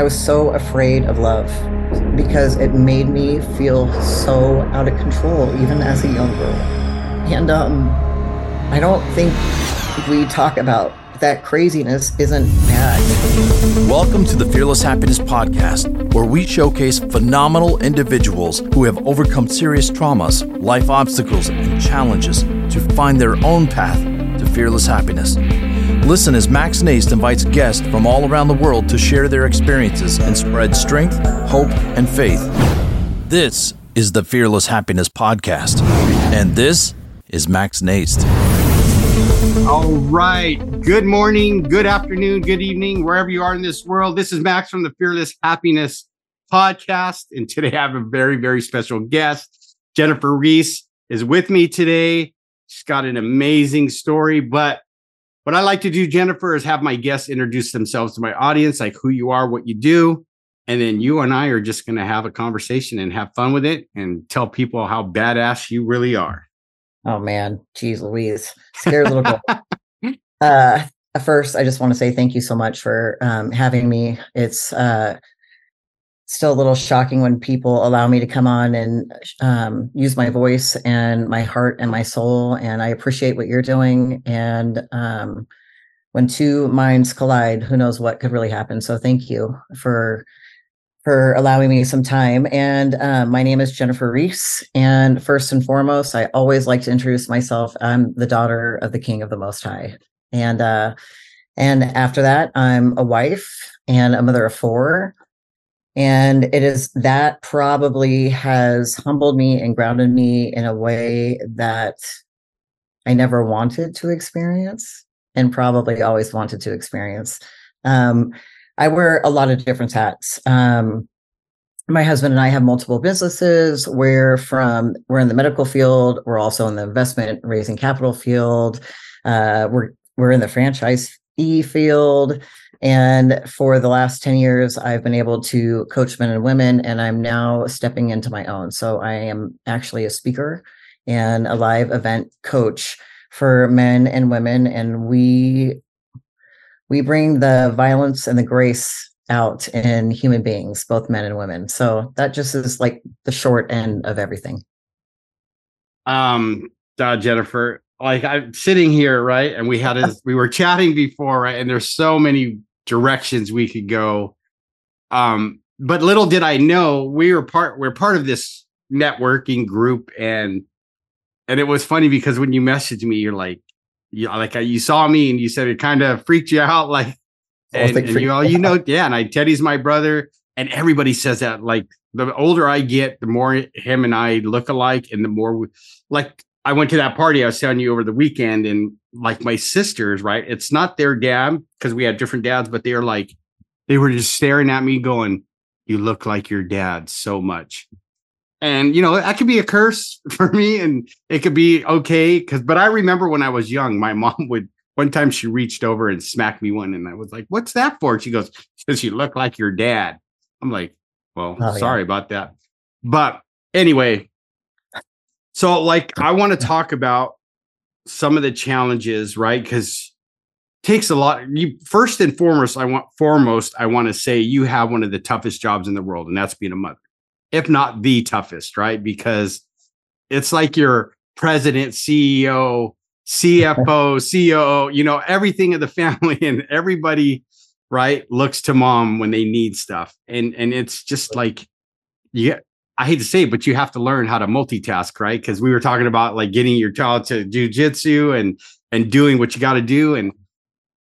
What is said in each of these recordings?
I was so afraid of love because it made me feel so out of control, even as a young girl. And um, I don't think we talk about that craziness isn't bad. Welcome to the Fearless Happiness Podcast, where we showcase phenomenal individuals who have overcome serious traumas, life obstacles, and challenges to find their own path to fearless happiness. Listen as Max Nast invites guests from all around the world to share their experiences and spread strength, hope, and faith. This is the Fearless Happiness Podcast, and this is Max Nast. All right. Good morning, good afternoon, good evening, wherever you are in this world. This is Max from the Fearless Happiness Podcast. And today I have a very, very special guest. Jennifer Rees is with me today. She's got an amazing story. But what I like to do, Jennifer, is have my guests introduce themselves to my audience, like who you are, what you do. And then you and I are just going to have a conversation and have fun with it and tell people how badass you really are. Oh man, geez, Louise, scared little girl. uh, first, I just want to say thank you so much for um, having me. It's uh, still a little shocking when people allow me to come on and um, use my voice and my heart and my soul. And I appreciate what you're doing. And um, when two minds collide, who knows what could really happen. So thank you for for allowing me some time. And uh, my name is Jennifer Rees. And first and foremost, I always like to introduce myself. I'm the daughter of the King of the Most High. And uh, and after that, I'm a wife and a mother of four. And it is that probably has humbled me and grounded me in a way that I never wanted to experience and probably always wanted to experience. Um, I wear a lot of different hats. Um, my husband and I have multiple businesses. We're from we're in the medical field. We're also in the investment raising capital field. Uh, we're we're in the franchise fee field. And for the last 10 years, I've been able to coach men and women, and I'm now stepping into my own. So I am actually a speaker and a live event coach for men and women. And we we bring the violence and the grace out in human beings, both men and women. So that just is like the short end of everything. Um, uh, Jennifer, like I'm sitting here, right? And we had a, we were chatting before, right? And there's so many directions we could go. Um, but little did I know we were part we're part of this networking group and and it was funny because when you messaged me, you're like, you like you saw me and you said it kind of freaked you out, like, and, and you all you know, yeah. And I Teddy's my brother, and everybody says that. Like the older I get, the more him and I look alike, and the more we, like I went to that party I was telling you over the weekend, and like my sisters, right? It's not their dad because we had different dads, but they're like they were just staring at me, going, "You look like your dad so much." and you know that could be a curse for me and it could be okay because but i remember when i was young my mom would one time she reached over and smacked me one and i was like what's that for she goes because you look like your dad i'm like well oh, sorry yeah. about that but anyway so like i want to talk about some of the challenges right because takes a lot you first and foremost i want foremost i want to say you have one of the toughest jobs in the world and that's being a mother if not the toughest, right? Because it's like your president, CEO, CFO, COO, you know, everything of the family and everybody, right, looks to mom when they need stuff. And and it's just like yeah, I hate to say it, but you have to learn how to multitask, right? Because we were talking about like getting your child to jujitsu and and doing what you got to do. And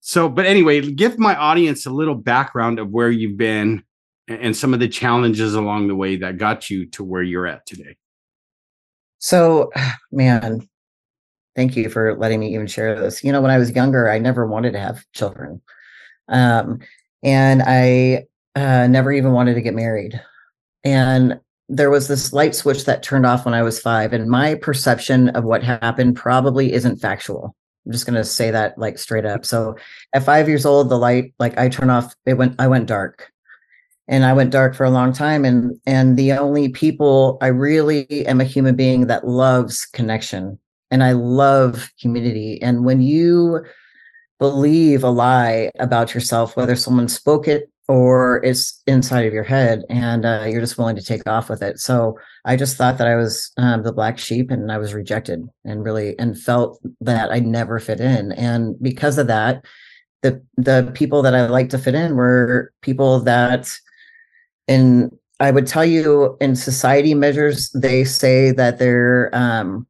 so, but anyway, give my audience a little background of where you've been and some of the challenges along the way that got you to where you're at today? So, man, thank you for letting me even share this. You know, when I was younger, I never wanted to have children. Um, and I uh, never even wanted to get married. And there was this light switch that turned off when I was five. And my perception of what happened probably isn't factual. I'm just going to say that like straight up. So at five years old, the light, like I turned off, it went, I went dark and I went dark for a long time. And and the only people I really am a human being that loves connection and I love community. And when you believe a lie about yourself, whether someone spoke it or it's inside of your head and uh, you're just willing to take off with it. So i just thought that i was um, the black sheep and i was rejected and really and felt that i never fit in. And because of that the the people that i like to fit in were people that in i would tell you in society measures they say that they're um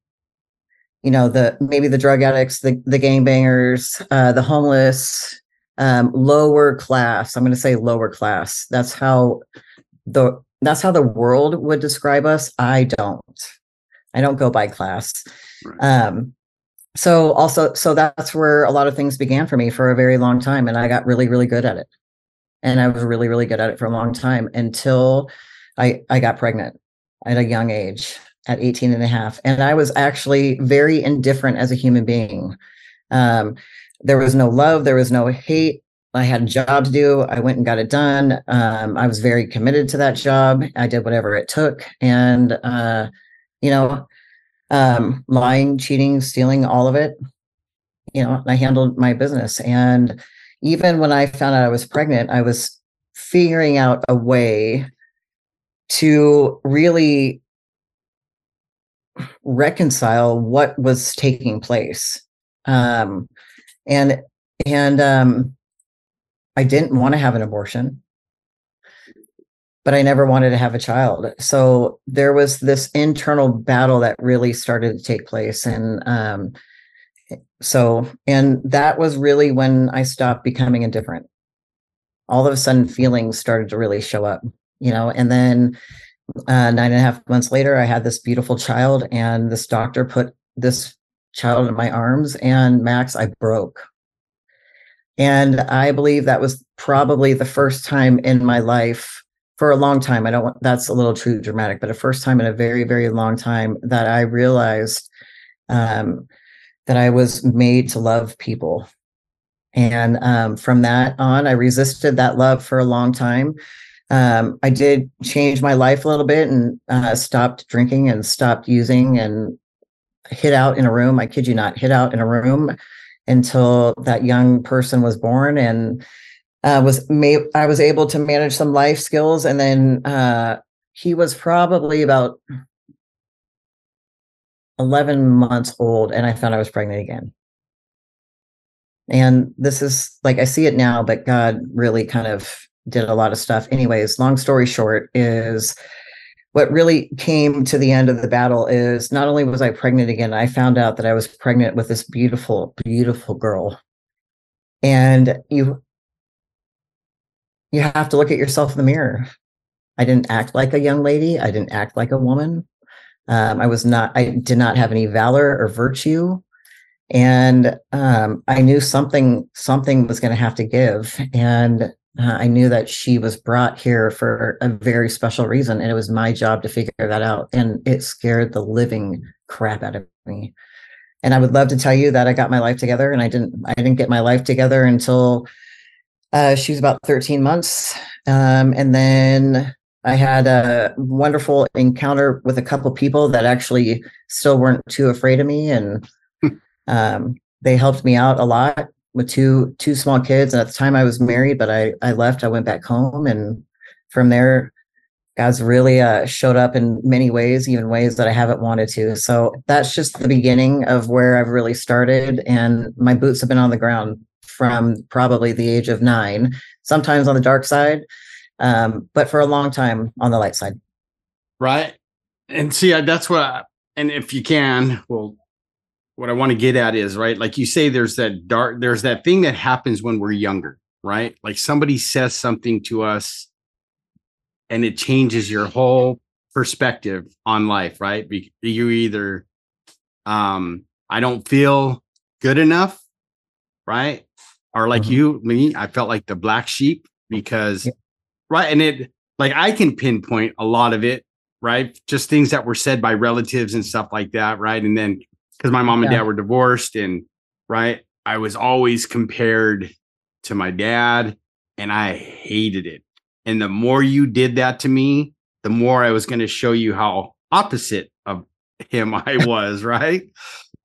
you know the maybe the drug addicts the the gangbangers uh the homeless um, lower class. I'm going to say lower class. That's how the that's how the world would describe us. I don't. I don't go by class. Right. Um, so also, so that's where a lot of things began for me for a very long time, and I got really, really good at it. And I was really, really good at it for a long time until I I got pregnant at a young age at 18 and a half. And I was actually very indifferent as a human being. Um, there was no love there was no hate. I had a job to do. I went and got it done. Um, i was very committed to that job. I did whatever it took. And uh, you know um, lying cheating stealing all of it you know i handled my business. And even when i found out i was pregnant i was figuring out a way to really reconcile what was taking place. Um, and and um i didn't want to have an abortion. But i never wanted to have a child. So there was this internal battle that really started to take place and um so and that was really when i stopped becoming indifferent. All of a sudden feelings started to really show up you know and then uh, nine and a half months later i had this beautiful child and this doctor put this child in my arms and max i broke. And i believe that was probably the first time in my life for a long time i don't want that's a little too dramatic but a first time in a very very long time that i realized um, that i was made to love people. And um, from that on i resisted that love for a long time. Um, i did change my life a little bit and uh, stopped drinking and stopped using and hid out in a room. I kid you not, hid out in a room until that young person was born and uh, was made. I was able to manage some life skills, and then uh, he was probably about eleven months old, and I found I was pregnant again. And this is like I see it now, but God really kind of did a lot of stuff. Anyways, long story short is what really came to the end of the battle is not only was I pregnant again, I found out that I was pregnant with this beautiful, beautiful girl. And you you have to look at yourself in the mirror. I didn't act like a young lady. I didn't act like a woman. Um, I was not. I did not have any valor or virtue, and um, I knew something something was going to have to give. And uh, I knew that she was brought here for a very special reason, and it was my job to figure that out. And it scared the living crap out of me. And I would love to tell you that I got my life together, and I didn't. I didn't get my life together until uh, she was about 13 months, um, and then I had a wonderful encounter with a couple people that actually still weren't too afraid of me, and hmm. um, they helped me out a lot with two two small kids. And at the time I was married, but I I left. I went back home, and from there, God's really uh, showed up in many ways, even ways that I haven't wanted to. So that's just the beginning of where I've really started, and my boots have been on the ground from probably the age of nine. Sometimes on the dark side, um, but for a long time on the light side. Right, and see, that's what. I, and if you can, well, what I want to get at is right, like you say, there's that dark, there's that thing that happens when we're younger, right? Like somebody says something to us and it changes your whole perspective on life, right? You either, um, I don't feel good enough, right? Or like mm-hmm. you, me, I felt like the black sheep because, yeah. right. And it, like, I can pinpoint a lot of it, right? Just things that were said by relatives and stuff like that, right? And then because my mom and yeah. dad were divorced and right i was always compared to my dad and i hated it and the more you did that to me the more i was going to show you how opposite of him i was right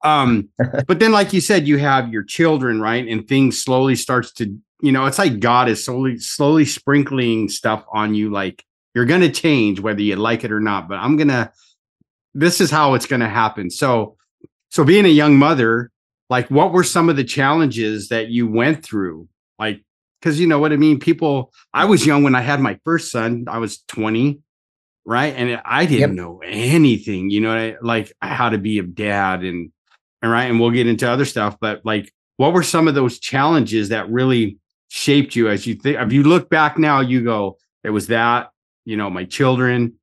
um but then like you said you have your children right and things slowly starts to you know, it's like God is slowly slowly sprinkling stuff on you like you're going to change whether you like it or not, but I'm going to this is how it's going to happen. So so being a young mother, like what were some of the challenges that you went through? Like cuz you know what I mean, people I was young when I had my first son. I was 20, right? And I didn't yep. know anything, you know, like how to be a dad and and right and we'll get into other stuff, but like what were some of those challenges that really shaped you as you think if you look back now you go it was that you know my children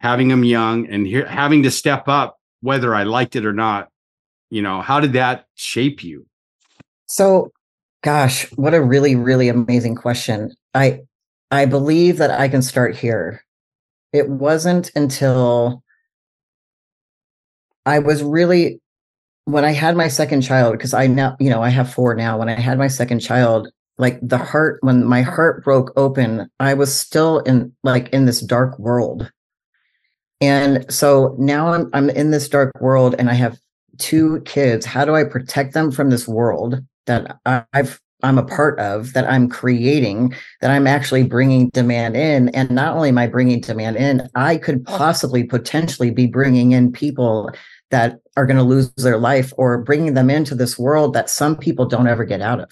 having them young and here having to step up whether i liked it or not you know how did that shape you? So gosh what a really really amazing question. I i believe that i can start here. It wasn't until i was really when i had my second child because i now you know i have four now when i had my second child like the heart when my heart broke open i was still in like in this dark world. And so now i'm i'm in this dark world and i have two kids how do i protect them from this world that i've i'm a part of that i'm creating that i'm actually bringing demand in and not only am i bringing demand in i could possibly potentially be bringing in people that are going to lose their life or bringing them into this world that some people don't ever get out of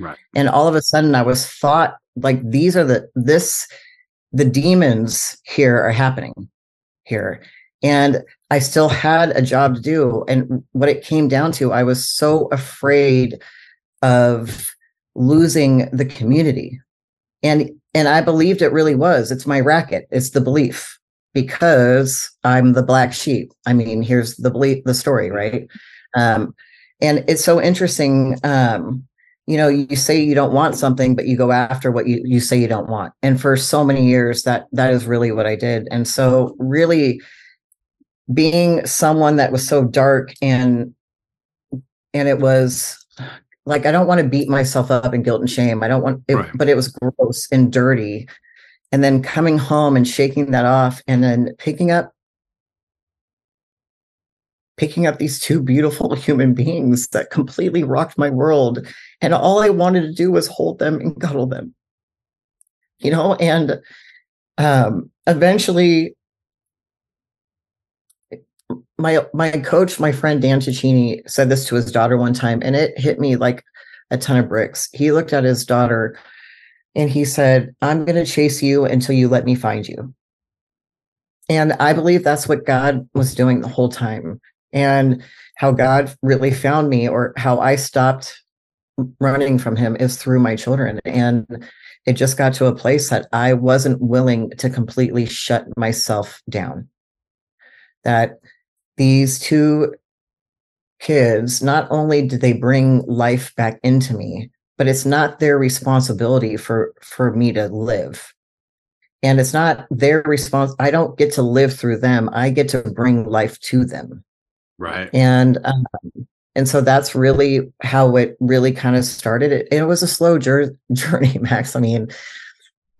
Right. And all of a sudden I was thought like these are the this the demons here are happening here. And I still had a job to do. And what it came down to, I was so afraid of losing the community. And and I believed it really was. It's my racket. It's the belief because I'm the black sheep. I mean, here's the belief, the story, right? Um, and it's so interesting. Um, you know you say you don't want something but you go after what you, you say you don't want and for so many years that that is really what i did and so really being someone that was so dark and and it was like i don't want to beat myself up in guilt and shame i don't want it right. but it was gross and dirty and then coming home and shaking that off and then picking up picking up these two beautiful human beings that completely rocked my world. And all I wanted to do was hold them and cuddle them. You know, and um, eventually my my coach, my friend Dan Cicchini, said this to his daughter one time, and it hit me like a ton of bricks. He looked at his daughter and he said, I'm going to chase you until you let me find you. And I believe that's what God was doing the whole time and how God really found me or how I stopped running from him is through my children. And it just got to a place that I wasn't willing to completely shut myself down. That these two kids, not only did they bring life back into me, but it's not their responsibility for for me to live and it's not their response i don't get to live through them i get to bring life to them Right. And um, and so that's really how it really kind of started. It, it was a slow journey, Max. I mean,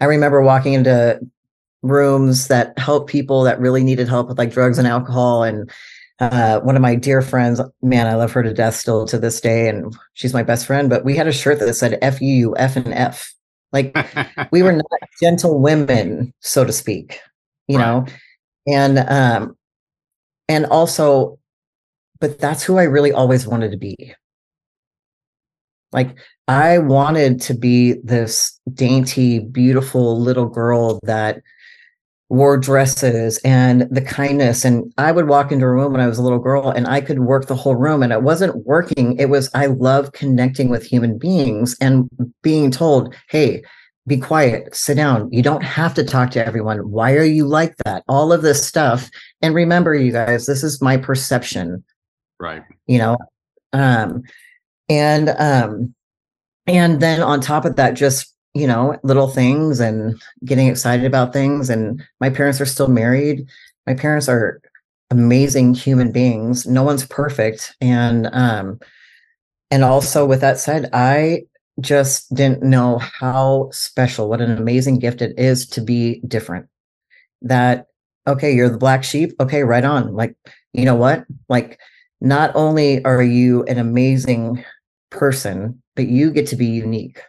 I remember walking into rooms that help people that really needed help with like drugs and alcohol and uh, one of my dear friends, man, I love her to death still to this day, and she's my best friend. But we had a shirt that said "F and F," like we were not gentle women, so to speak, you right. know. And um, and also but that's who I really always wanted to be. Like I wanted to be this dainty, beautiful little girl that wore dresses and the kindness. And I would walk into a room when I was a little girl and I could work the whole room and it wasn't working. It was, I love connecting with human beings and being told, hey, be quiet, sit down. You don't have to talk to everyone. Why are you like that? All of this stuff. And remember, you guys, this is my perception right you know um and um and then on top of that just you know little things and getting excited about things and my parents are still married. My parents are amazing human beings. No one's perfect and um and also with that said i just didn't know how special what an amazing gift it is to be different. That okay you're the black sheep okay right on. Like you know what? Like not only are you an amazing person, but you get to be unique.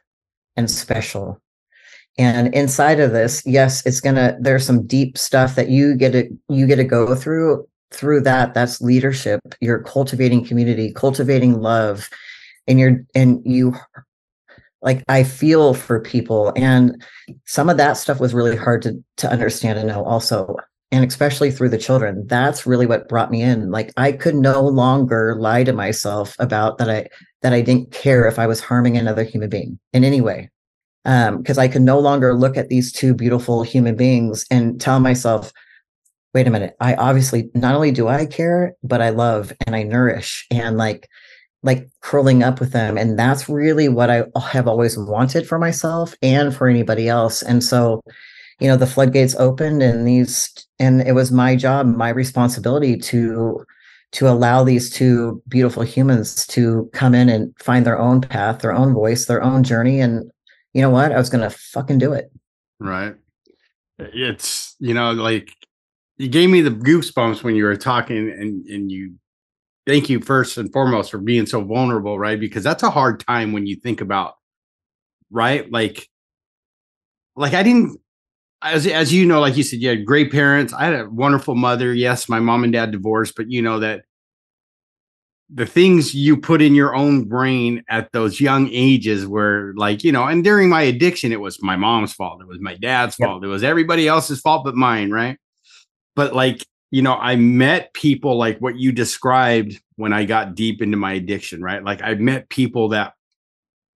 And special. And inside of this, yes, it's gonna there's some deep stuff that you get to you get to go through through that. That's leadership. You're cultivating community, cultivating love, and you're and you like I feel for people. And some of that stuff was really hard to to understand and know also and especially through the children that's really what brought me in. Like i could no longer lie to myself about that i that i didn't care if i was harming another human being in any way because um, i could no longer look at these two beautiful human beings and tell myself wait a minute i obviously not only do i care but i love and i nourish and like like curling up with them. And that's really what i have always wanted for myself and for anybody else. And so you know the floodgates opened and these and it was my job my responsibility to to allow these two beautiful humans to come in and find their own path their own voice their own journey. And you know what? I was gonna fucking do it. Right. It's you know like you gave me the goosebumps when you were talking and and you thank you first and foremost for being so vulnerable right? Because that's a hard time when you think about right? Like like i didn't as as you know, like you said, you had great parents. I had a wonderful mother. Yes, my mom and dad divorced, but you know that the things you put in your own brain at those young ages were like, you know, and during my addiction, it was my mom's fault. It was my dad's yep. fault. It was everybody else's fault but mine, right? But like, you know, I met people like what you described when I got deep into my addiction, right? Like I met people that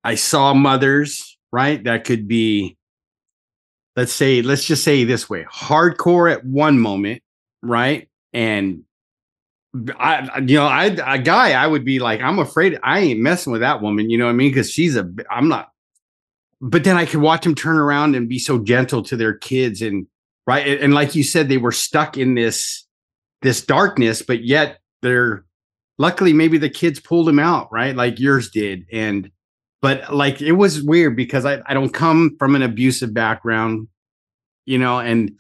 I saw mothers, right? That could be let's say, let's just say this way hardcore at one moment, right? And I, you know, I, a guy, I would be like, I'm afraid I ain't messing with that woman. You know what I mean? Because she's a, I'm not. But then I could watch them turn around and be so gentle to their kids, and right, and, like you said, they were stuck in this, this darkness, but yet they're, luckily, maybe the kids pulled them out, right, like yours did, and but like it was weird because I, I don't come from an abusive background, you know, and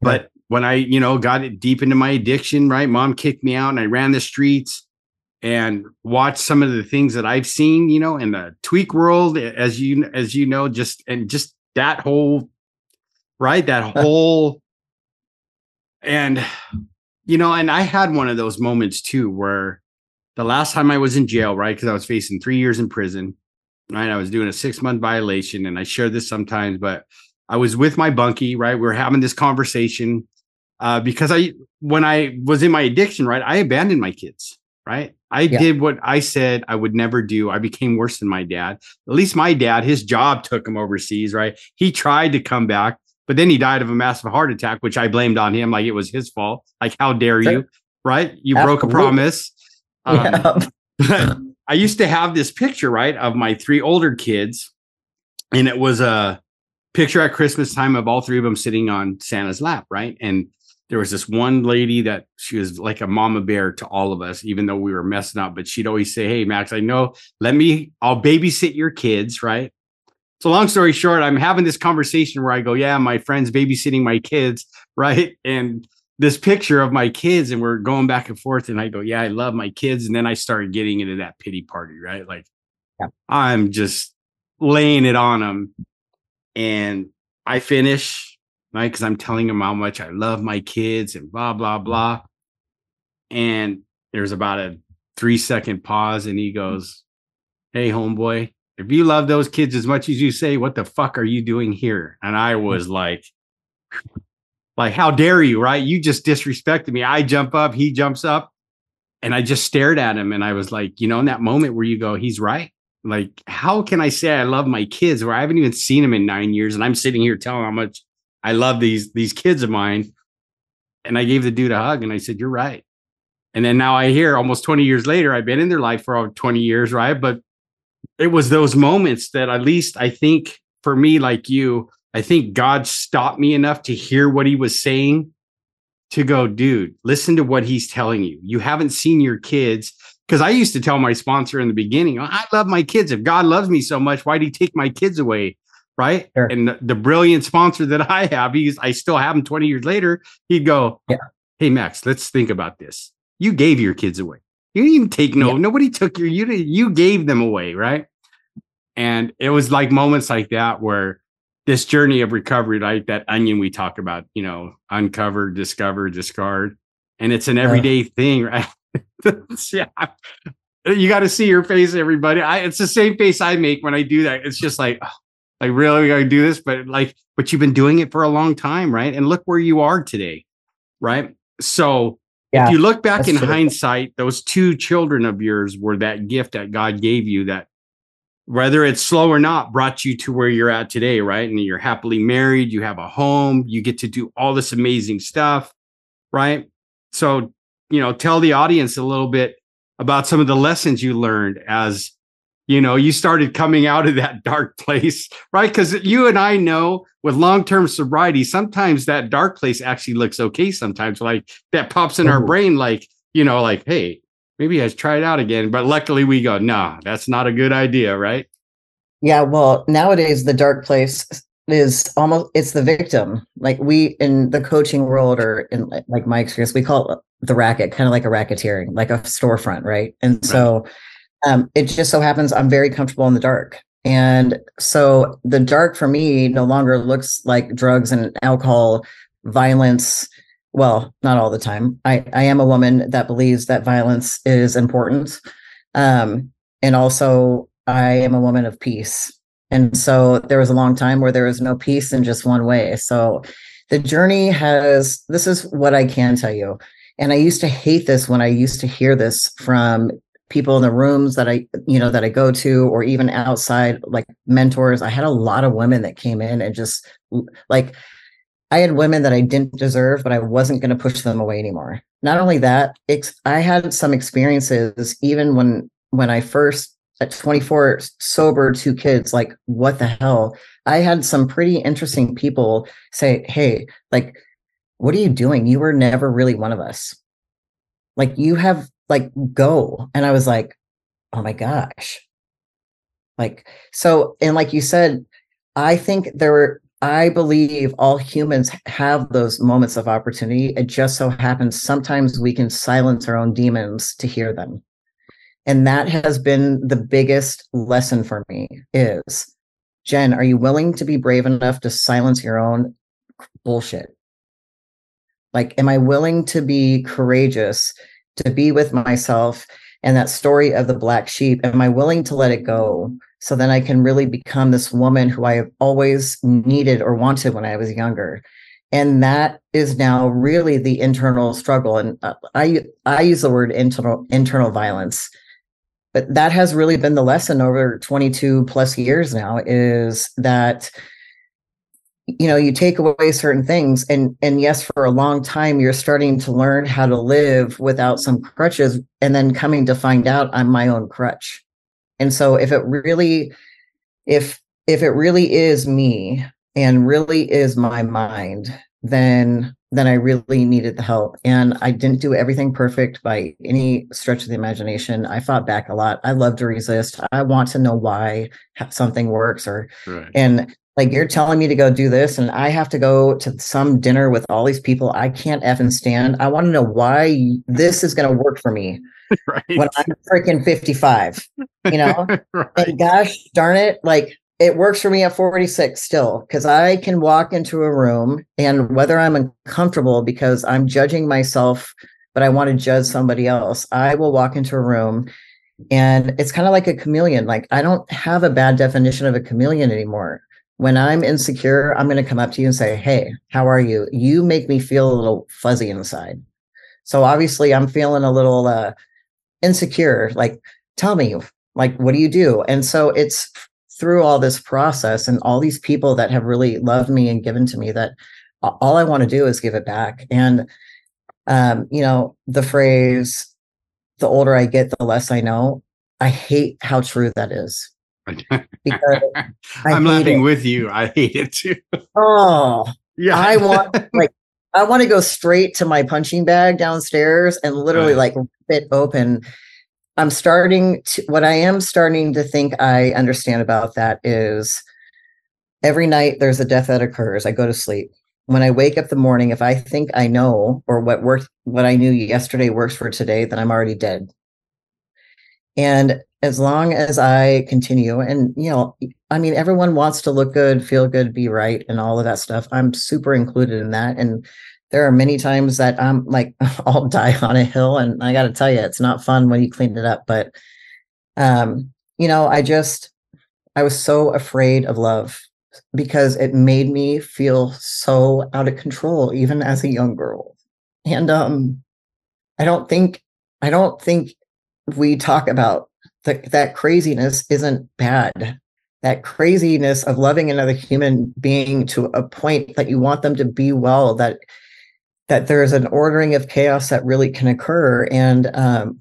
but when I, you know, got it deep into my addiction, right? Mom kicked me out and I ran the streets and watched some of the things that I've seen, you know, in the tweak world, as you as you know, just and just that whole right, that whole and you know, and I had one of those moments too where the last time I was in jail, right? Because I was facing three years in prison right? I was doing a six month violation, and I share this sometimes, but I was with my bunkie, right? We are having this conversation uh, because I, when I was in my addiction, right, I abandoned my kids, right? I yeah. did what I said I would never do. I became worse than my dad. At least my dad, his job took him overseas, right? He tried to come back, but then he died of a massive heart attack, which I blamed on him, like it was his fault. Like, how dare you, right? You Absolutely. broke a promise. Um, yeah. I used to have this picture, right, of my three older kids, and it was a picture at Christmas time of all three of them sitting on Santa's lap, right? And there was this one lady that she was like a mama bear to all of us, even though we were messing up. But she'd always say, Hey, Max, I know, let me, I'll babysit your kids, right? So, long story short, I'm having this conversation where I go, Yeah, my friend's babysitting my kids, right? And this picture of my kids and we're going back and forth and I go, yeah, I love my kids. And then I started getting into that pity party, right? Like yeah. I'm just laying it on them. And I finish, right? Cause I'm telling them how much I love my kids and blah, blah, mm-hmm. blah. And there's about a three second pause and he mm-hmm. goes, Hey, homeboy, if you love those kids as much as you say, what the fuck are you doing here? And I mm-hmm. was like, like, how dare you, right? You just disrespected me. I jump up, he jumps up. And I just stared at him and I was like, you know, in that moment where you go, he's right. Like, how can I say I love my kids where I haven't even seen them in nine years and I'm sitting here telling how much I love these these kids of mine. And I gave the dude a hug and I said, You're right. And then now I hear almost 20 years later, I've been in their life for 20 years, right? But it was those moments that at least I think for me, like you, I think God stopped me enough to hear what he was saying to go, dude, listen to what he's telling you. You haven't seen your kids. Because I used to tell my sponsor in the beginning, I love my kids. If God loves me so much, why'd he take my kids away? Right. Sure. And the, the, brilliant sponsor that I have, he's I still have him 20 years later. He'd go, yeah. Hey Max, let's think about this. You gave your kids away. You didn't even take no, yeah. nobody took your you you gave them away, right? And it was like moments like that where this journey of recovery, like that onion we talk about, you know, uncover, discover, discard. And it's an everyday uh. thing, right? yeah. You got to see your face, everybody. I, it's the same face I make when I do that. It's just like, like really, we got to do this, but like, but you've been doing it for a long time, right? And look where you are today, right? So yeah, if you look back in true. hindsight, those two children of yours were that gift that God gave you that whether it's slow or not brought you to where you're at today, right? And you're happily married, you have a home, you get to do all this amazing stuff, right? So, you know, tell the audience a little bit about some of the lessons you learned as you know you started coming out of that dark place right because you and i know with long-term sobriety sometimes that dark place actually looks okay sometimes like that pops in our oh. brain like you know like hey maybe i should try it out again but luckily we go nah that's not a good idea right yeah well nowadays the dark place is almost it's the victim like we in the coaching world or in like my experience we call it the racket kind of like a racketeering like a storefront right and right. so um, it just so happens I'm very comfortable in the dark. And so the dark for me no longer looks like drugs and alcohol, violence. Well, not all the time. I, I am a woman that believes that violence is important. Um, and also, I am a woman of peace. And so there was a long time where there was no peace in just one way. So the journey has, this is what I can tell you. And I used to hate this when I used to hear this from people in the rooms that I, you know, that I go to, or even outside, like mentors. I had a lot of women that came in and just like, I had women that I didn't deserve, but I wasn't going to push them away anymore. Not only that, I had some experiences even when when I first at 24 sober two kids like what the hell? I had some pretty interesting people say hey like what are you doing? You were never really one of us. Like you have like go. And i was like oh my gosh. Like so and like you said i think there were i believe all humans have those moments of opportunity. It just so happens sometimes we can silence our own demons to hear them. And that has been the biggest lesson for me is Jenn are you willing to be brave enough to silence your own bullshit? Like am i willing to be courageous to be with myself and that story of the black sheep? Am i willing to let it go so then i can really become this woman who i have always needed or wanted when i was younger. And that is now really the internal struggle. And uh, i i use the word internal internal violence but that has really been the lesson over 22 plus years now is that you know you take away certain things and and yes for a long time you're starting to learn how to live without some crutches and then coming to find out i'm my own crutch and so if it really if if it really is me and really is my mind then then i really needed the help. And i didn't do everything perfect by any stretch of the imagination. I fought back a lot. I love to resist. I want to know why something works or right. and like you're telling me to go do this and I have to go to some dinner with all these people I can't effing stand. I want to know why this is going to work for me right. when I'm freaking 55, you know? right. And gosh darn it, like it works for me at 46 still because I can walk into a room and whether I'm uncomfortable because I'm judging myself, but I want to judge somebody else, I will walk into a room and it's kind of like a chameleon. Like I don't have a bad definition of a chameleon anymore when I'm insecure, I'm going to come up to you and say, Hey, how are you? You make me feel a little fuzzy inside. So obviously, I'm feeling a little uh, insecure. Like, tell me, like, what do you do? And so it's through all this process and all these people that have really loved me and given to me that all I want to do is give it back. And, um, you know, the phrase, the older I get, the less I know. I hate how true that is I'm laughing it. with you. I hate it too. Oh, yeah. I want like I want to go straight to my punching bag downstairs and literally like rip it open. I'm starting to what I am starting to think I understand about that is every night there's a death that occurs. I go to sleep. When I wake up the morning, if I think I know or what worked what I knew yesterday works for today, then I'm already dead. And as long as I continue, and you know, I mean, everyone wants to look good, feel good, be right, and all of that stuff. I'm super included in that. And there are many times that I'm like, I'll die on a hill. And I got to tell you, it's not fun when you clean it up. But, um, you know, I just, I was so afraid of love because it made me feel so out of control, even as a young girl. And, um, I don't think, I don't think we talk about that that craziness isn't bad. That craziness of loving another human being to a point that you want them to be well that that there's an ordering of chaos that really can occur. And um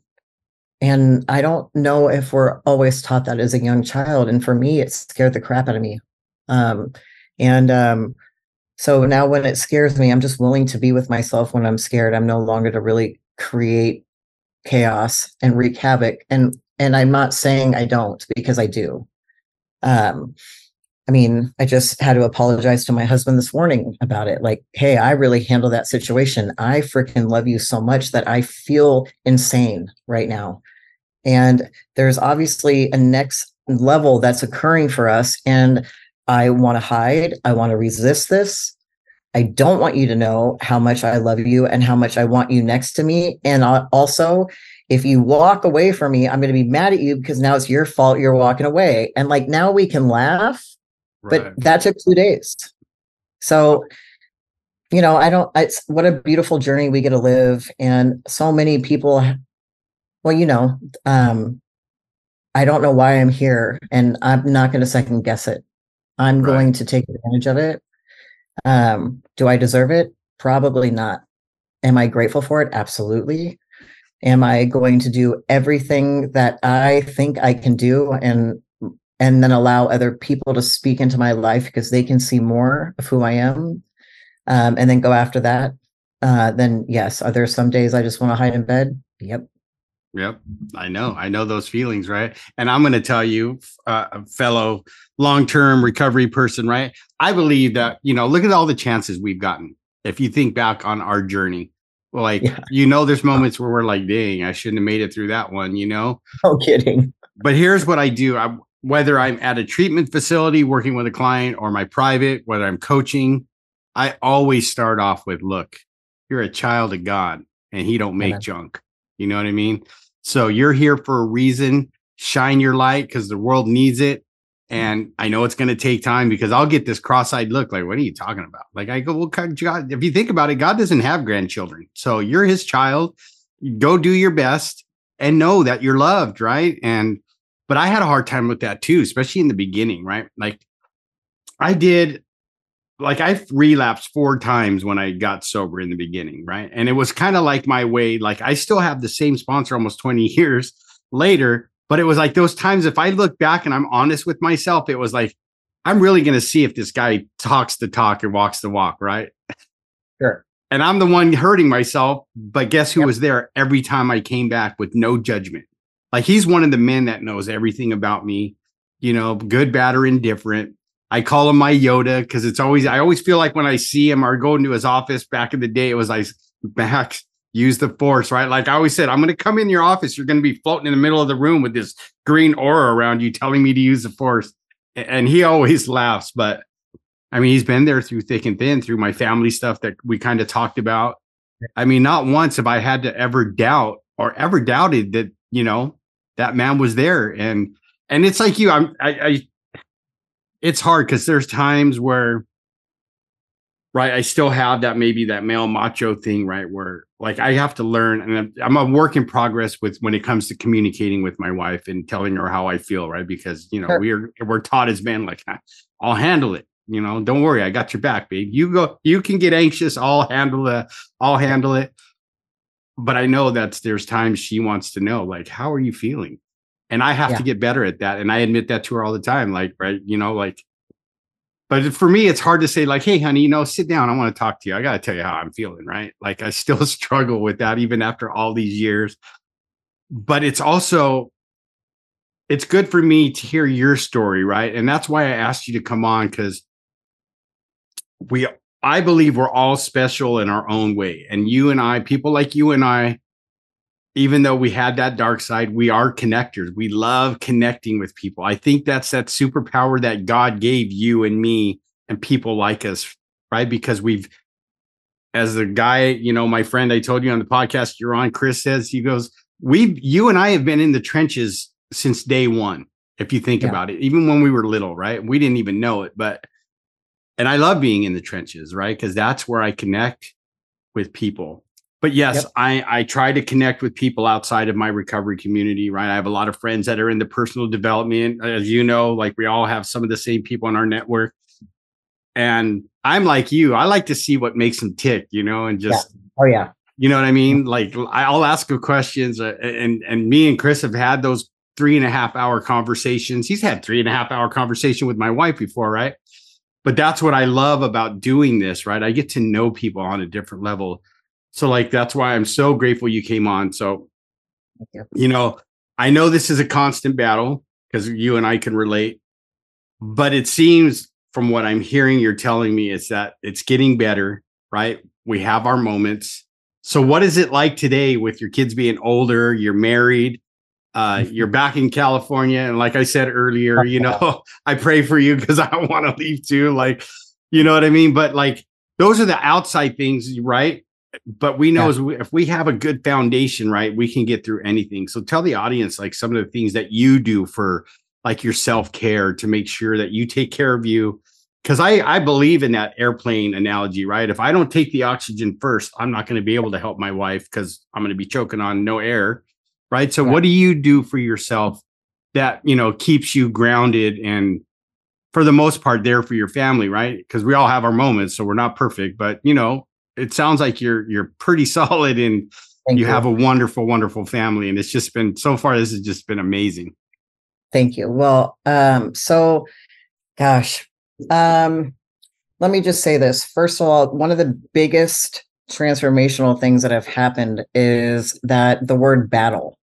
and i don't know if we're always taught that as a young child. And for me it scared the crap out of me. Um and um so now when it scares me i'm just willing to be with myself when i'm scared. I'm no longer to really create chaos and wreak havoc. And and i'm not saying i don't because i do. Um i mean i just had to apologize to my husband this morning about it. Like hey i really handle that situation. I freaking love you so much that i feel insane right now. And there's obviously a next level that's occurring for us and i want to hide. I want to resist this. I don't want you to know how much I love you and how much I want you next to me. And also, if you walk away from me, I'm going to be mad at you because now it's your fault you're walking away. And like now we can laugh, right. but that took two days. So, you know, I don't, it's what a beautiful journey we get to live. And so many people, well, you know, um, I don't know why I'm here and I'm not going to second guess it. I'm right. going to take advantage of it. Um, do I deserve it? Probably not. Am I grateful for it? Absolutely. Am I going to do everything that I think I can do and and then allow other people to speak into my life because they can see more of who I am, um, and then go after that? Uh, then yes. Are there some days I just want to hide in bed? Yep. Yep, I know. I know those feelings, right? And I'm going to tell you, uh, fellow long-term recovery person, right? I believe that you know, look at all the chances we've gotten. If you think back on our journey, like yeah. you know, there's moments where we're like, "Dang, I shouldn't have made it through that one," you know? No kidding. But here's what I do: I, whether I'm at a treatment facility working with a client or my private, whether I'm coaching, I always start off with, "Look, you're a child of God, and He don't make junk." You know what I mean? So you're here for a reason. Shine your light because the world needs it. And I know it's going to take time because I'll get this cross-eyed look like, what are you talking about? Like I go, well, God, if you think about it, God doesn't have grandchildren. So you're his child. Go do your best and know that you're loved, right? And but I had a hard time with that too, especially in the beginning, right? Like I did like I relapsed four times when I got sober in the beginning, right? And it was kind of like my way. Like I still have the same sponsor almost 20 years later, but it was like those times if I look back and I'm honest with myself, it was like, I'm really going to see if this guy talks the talk and walks the walk, right? Sure. And I'm the one hurting myself, but guess who yep. was there every time I came back with no judgment? Like he's one of the men that knows everything about me, you know, good, bad, or indifferent I call him my Yoda because it's always I always feel like when I see him or go into his office back in the day, it was like Max, use the force, right? Like I always said, I'm gonna come in your office, you're gonna be floating in the middle of the room with this green aura around you telling me to use the force. And he always laughs, but I mean, he's been there through thick and thin, through my family stuff that we kind of talked about. I mean, not once have I had to ever doubt or ever doubted that, you know, that man was there. And and it's like you, I'm I, I it's hard because there's times where right i still have that maybe that male macho thing right where like i have to learn and i'm a work in progress with when it comes to communicating with my wife and telling her how i feel right because you know sure. we're we're taught as men like i'll handle it you know don't worry i got your back babe you go you can get anxious i'll handle it i'll handle it but i know that there's times she wants to know like how are you feeling and I have yeah. to get better at that. And I admit that to her all the time. Like, right, you know, like, but for me, it's hard to say, like, hey, honey, you know, sit down. I want to talk to you. I got to tell you how I'm feeling, right? Like, I still struggle with that even after all these years. But it's also, it's good for me to hear your story, right? And that's why I asked you to come on because we, I believe we're all special in our own way. And you and I, people like you and I, even though we had that dark side, we are connectors. We love connecting with people. I think that's that superpower that God gave you and me and people like us, right? Because we've, as the guy, you know, my friend I told you on the podcast you're on, Chris says, he goes, We've, you and I have been in the trenches since day one, if you think yeah. about it, even when we were little, right? We didn't even know it, but, and I love being in the trenches, right? Because that's where I connect with people but yes, yep. I I try to connect with people outside of my recovery community, right? I have a lot of friends that are in the personal development, as you know, like we all have some of the same people in our network. And I'm like you, I like to see what makes them tick, you know, and just yeah. oh yeah, you know what I mean. Like I'll ask him questions, uh, and and me and Chris have had those three and a half hour conversations. He's had three and a half hour conversation with my wife before, right? But that's what I love about doing this, right? I get to know people on a different level so like that's why I'm so grateful you came on. So you. you know, I know this is a constant battle because you and I can relate, but it seems from what I'm hearing you're telling me is that it's getting better, right? We have our moments. So what is it like today with your kids being older, you're married, uh, you're back in California and like I said earlier, you know, I pray for you because I want to leave too like you know what I mean, but like those are the outside things, right? But we know yeah. if we have a good foundation, right, we can get through anything. So tell the audience like some of the things that you do for like your self care to make sure that you take care of you. Because I I believe in that airplane analogy, right? If I don't take the oxygen first, I'm not going to be able to help my wife because I'm going to be choking on no air, right? So right. what do you do for yourself that you know keeps you grounded and for the most part there for your family, right? Because we all have our moments, so we're not perfect, but you know it sounds like you're you're pretty solid and you, you have a wonderful, wonderful family. And it's just been so far, this has just been amazing. Thank you. Well, um, so gosh, um, let me just say this. First of all, one of the biggest transformational things that have happened is that the word battle,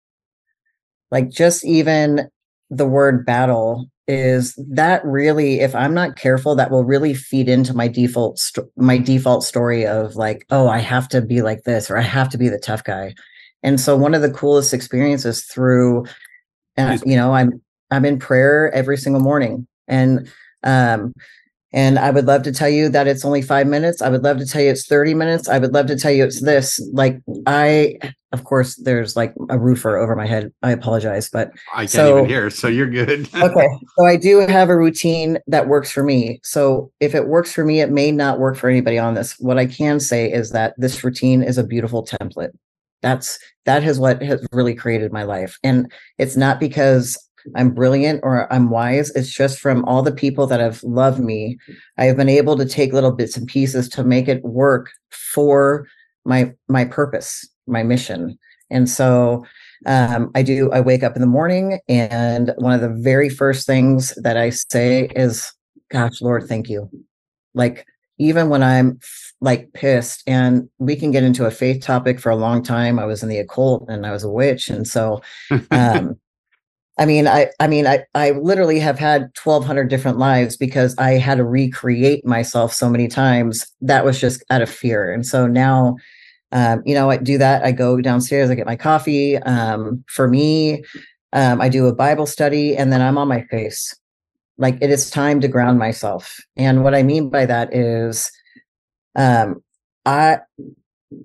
like just even the word battle is that really if i'm not careful that will really feed into my default st- my default story of like oh i have to be like this or i have to be the tough guy and so one of the coolest experiences through and you know i'm i'm in prayer every single morning and um and I would love to tell you that it's only five minutes. I would love to tell you it's 30 minutes. I would love to tell you it's this. Like, I, of course, there's like a roofer over my head. I apologize, but I can't so, even hear. So you're good. okay. So I do have a routine that works for me. So if it works for me, it may not work for anybody on this. What I can say is that this routine is a beautiful template. That's that is what has really created my life. And it's not because I'm brilliant or I'm wise. It's just from all the people that have loved me. I have been able to take little bits and pieces to make it work for my my purpose, my mission. And so um, I do. I wake up in the morning, and one of the very first things that I say is, "Gosh, Lord, thank you." Like even when I'm like pissed, and we can get into a faith topic for a long time. I was in the occult, and I was a witch, and so um, I mean, I I mean, I I literally have had 1200 different lives because I had to recreate myself so many times. That was just out of fear. And so now um, you know, I do that. I go downstairs, I get my coffee. Um, for me, um, I do a Bible study and then I'm on my face. Like it is time to ground myself. And what I mean by that is um I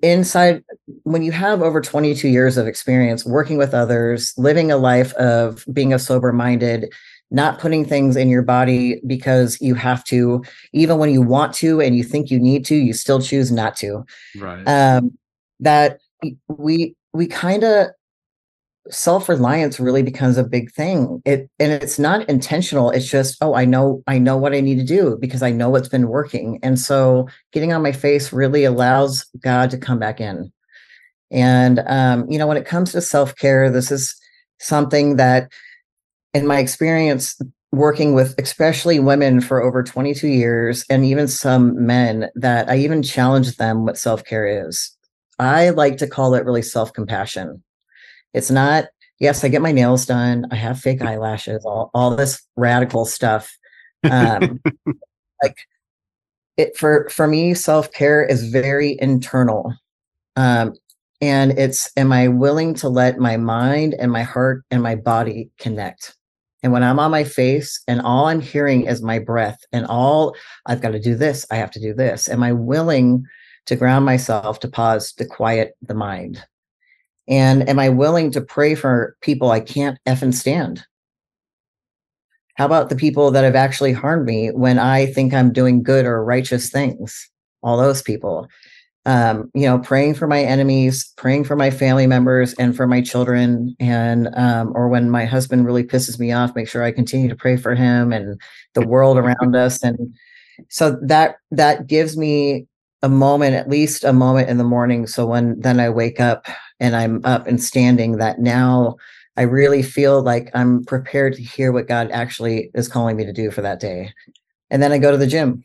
inside when you have over 22 years of experience working with others living a life of being a sober minded not putting things in your body because you have to. Even when you want to and you think you need to you still choose not to. Right. Um that we we kind of self-reliance really becomes a big thing. It and it's not intentional. It's just oh i know i know what i need to do because i know what's been working. And so getting on my face really allows god to come back in. And um, you know when it comes to self-care this is something that in my experience working with especially women for over 22 years and even some men that i even challenge them what self-care is i like to call it really self-compassion it's not, yes, I get my nails done. I have fake eyelashes, all, all this radical stuff. Um, like it for, for me, self-care is very internal. Um, and it's am I willing to let my mind and my heart and my body connect? And when I'm on my face and all I'm hearing is my breath and all I've got to do this, I have to do this. Am I willing to ground myself, to pause, to quiet the mind? And am I willing to pray for people I can't effing stand? How about the people that have actually harmed me when I think I'm doing good or righteous things? All those people um, you know, praying for my enemies, praying for my family members and for my children. And, um, or when my husband really pisses me off, make sure I continue to pray for him and the world around us. And so that, that gives me a moment, at least a moment in the morning. So when then I wake up and I'm up and standing, that now I really feel like I'm prepared to hear what God actually is calling me to do for that day. And then I go to the gym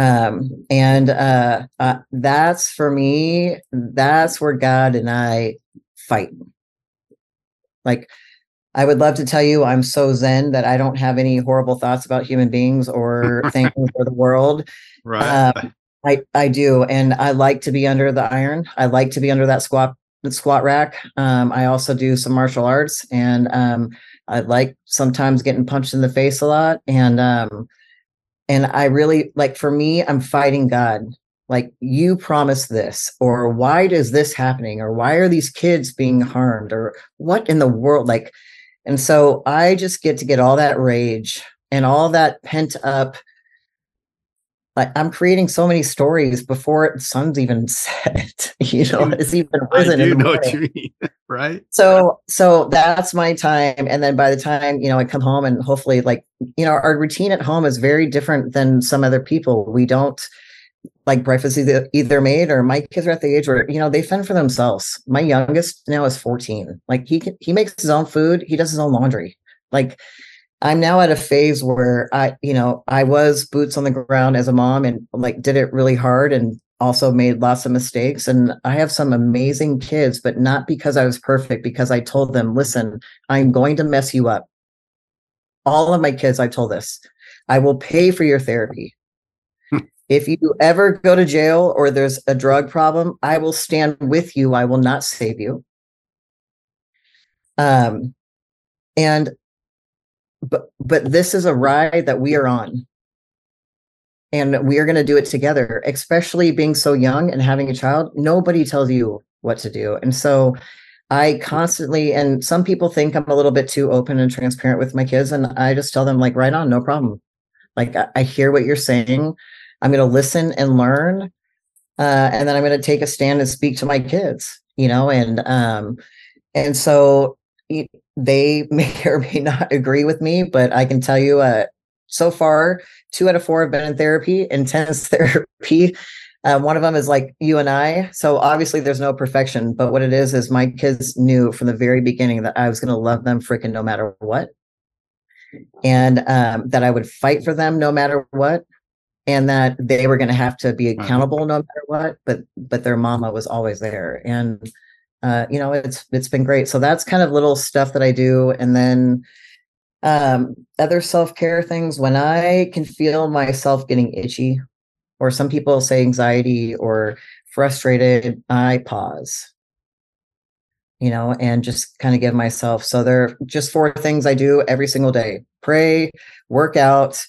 um, and uh, uh, that's for me, that's where God and I fight. Like, I would love to tell you I'm so zen that I don't have any horrible thoughts about human beings or things or the world. Right. Um, I, I do. And I like to be under the iron. I like to be under that squat squat rack. Um, I also do some martial arts and um, I like sometimes getting punched in the face a lot. And um, and I really like for me, I'm fighting God. Like you promised this, or why is this happening, or why are these kids being harmed, or what in the world? Like, and so I just get to get all that rage and all that pent up. Like I'm creating so many stories before the sun's even set. You know, it's even risen. I do know what you mean, right? So, so that's my time, and then by the time you know I come home, and hopefully, like you know, our routine at home is very different than some other people. We don't like breakfast either, either made or my kids are at the age where you know they fend for themselves. My youngest now is 14. Like he can, he makes his own food. He does his own laundry. Like I'm now at a phase where I, you know, I was boots on the ground as a mom and like did it really hard and also made lots of mistakes. And I have some amazing kids, but not because I was perfect, because I told them, listen, I'm going to mess you up all of my kids, I told this, I will pay for your therapy. If you ever go to jail or there's a drug problem, I will stand with you. I will not save you. Um, and but but this is a ride that we are on and we are going to do it together especially being so young and having a child nobody tells you what to do and so I constantly, and some people think I'm a little bit too open and transparent with my kids. And I just tell them, like, right on, no problem. Like, I, I hear what you're saying. I'm going to listen and learn. Uh, and then I'm going to take a stand and speak to my kids, you know, and, um, and so they may or may not agree with me, but I can tell you, uh, so far, two out of four have been in therapy, intense therapy. Uh, one of them is like you and I. So obviously there's no perfection, but what it is is my kids knew from the very beginning that I was going to love them freaking no matter what. And um, that I would fight for them no matter what. And that they were going to have to be accountable no matter what. But but their mama was always there. And uh, you know, it's it's been great. So that's kind of little stuff that I do. And then um other self-care things when i can feel myself getting itchy or some people say anxiety or frustrated, I pause, you know, and just kind of give myself. So there are just four things I do every single day pray, work out.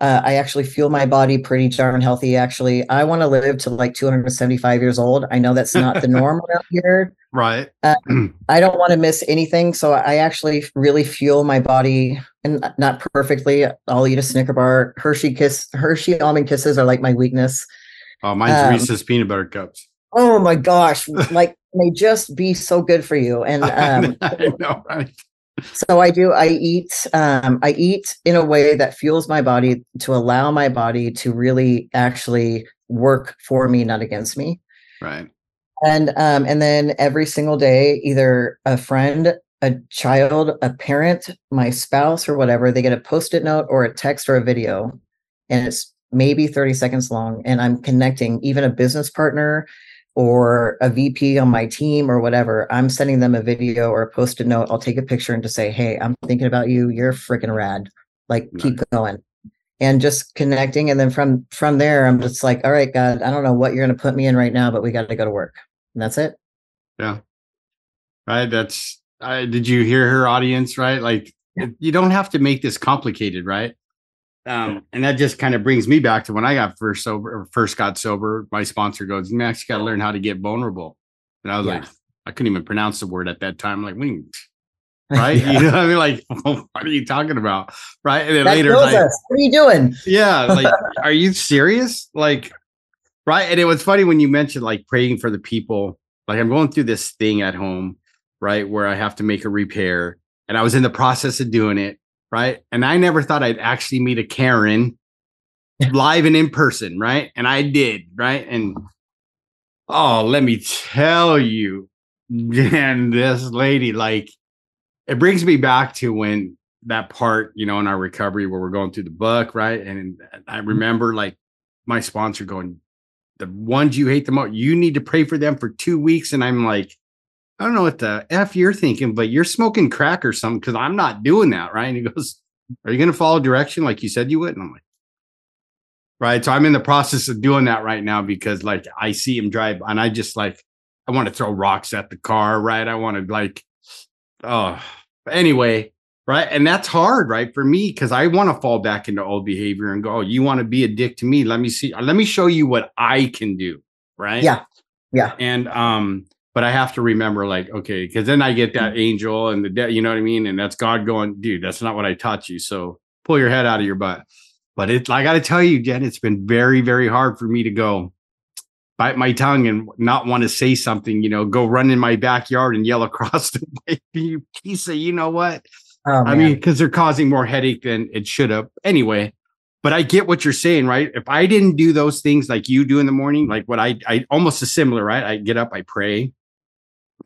Uh, I actually feel my body pretty darn healthy. Actually, I want to live to like 275 years old. I know that's not the norm around here. Right. Uh, I don't want to miss anything. So I actually really fuel my body and not perfectly. I'll eat a Snicker bar. Hershey kiss, Hershey almond kisses are like my weakness. Oh, mine's um, Reese's peanut butter cups. Oh my gosh! like they just be so good for you. And um, I know, right? So I do. I eat. Um, I eat in a way that fuels my body to allow my body to really actually work for me, not against me. Right. And um, and then every single day, either a friend, a child, a parent, my spouse, or whatever, they get a post-it note or a text or a video, and it's maybe 30 seconds long. And I'm connecting even a business partner or a VP on my team or whatever. I'm sending them a video or a post-it note. I'll take a picture and just say, Hey, I'm thinking about you. You're freaking rad. Like nice. keep going. And just connecting. And then from from there, I'm just like, all right, God, I don't know what you're gonna put me in right now, but we got to go to work. And that's it. Yeah. Right. That's, uh, did you hear her audience? Right. Like, yeah. you don't have to make this complicated. Right. Um, and that just kind of brings me back to when I got first sober, first got sober. My sponsor goes, Max, you got to learn how to get vulnerable. And I was yeah. like, I couldn't even pronounce the word at that time. Like, we, right? yeah. You know, I mean, like, what are you talking about? Right. And then that later, like, what are you doing? Yeah. Like, are you serious? Like, right. And it was funny when you mentioned like praying for the people. Like, I'm going through this thing at home, right, where I have to make a repair. And I was in the process of doing it. Right. And I never thought I'd actually meet a Karen live and in person. Right. And I did. Right. And oh, let me tell you, and this lady, like, it brings me back to when that part, you know, in our recovery where we're going through the book, right? And I mm-hmm. remember like my sponsor going, the ones you hate the most, you need to pray for them for two weeks. And I'm like, I don't know what the F you're thinking, but you're smoking crack or something because I'm not doing that. Right. And he goes, Are you going to follow direction like you said you would? And I'm like, Right. So I'm in the process of doing that right now because like I see him drive and I just like, I want to throw rocks at the car. Right. I want to like, oh, anyway, right? And that's hard, right, for me because I want to fall back into old behavior and go, oh, you want to be a dick to me? Let me see. Let me show you what I can do, right? Yeah, yeah. And um, but I have to remember, like, okay, because then I get that angel and the you know what I mean? And that's God going, dude, that's not what I taught you. So pull your head out of your butt. But it, I got to tell you, Jenn, it's been very, very hard for me to go bite my tongue and not want to say something, you know, go run in my backyard and yell across the way, you piece of, you know what? Oh, I mean, because they're causing more headache than it should have. Anyway, but I get what you're saying, right? If I didn't do those things like you do in the morning, like what I, I almost a similar, right? I get up, I pray,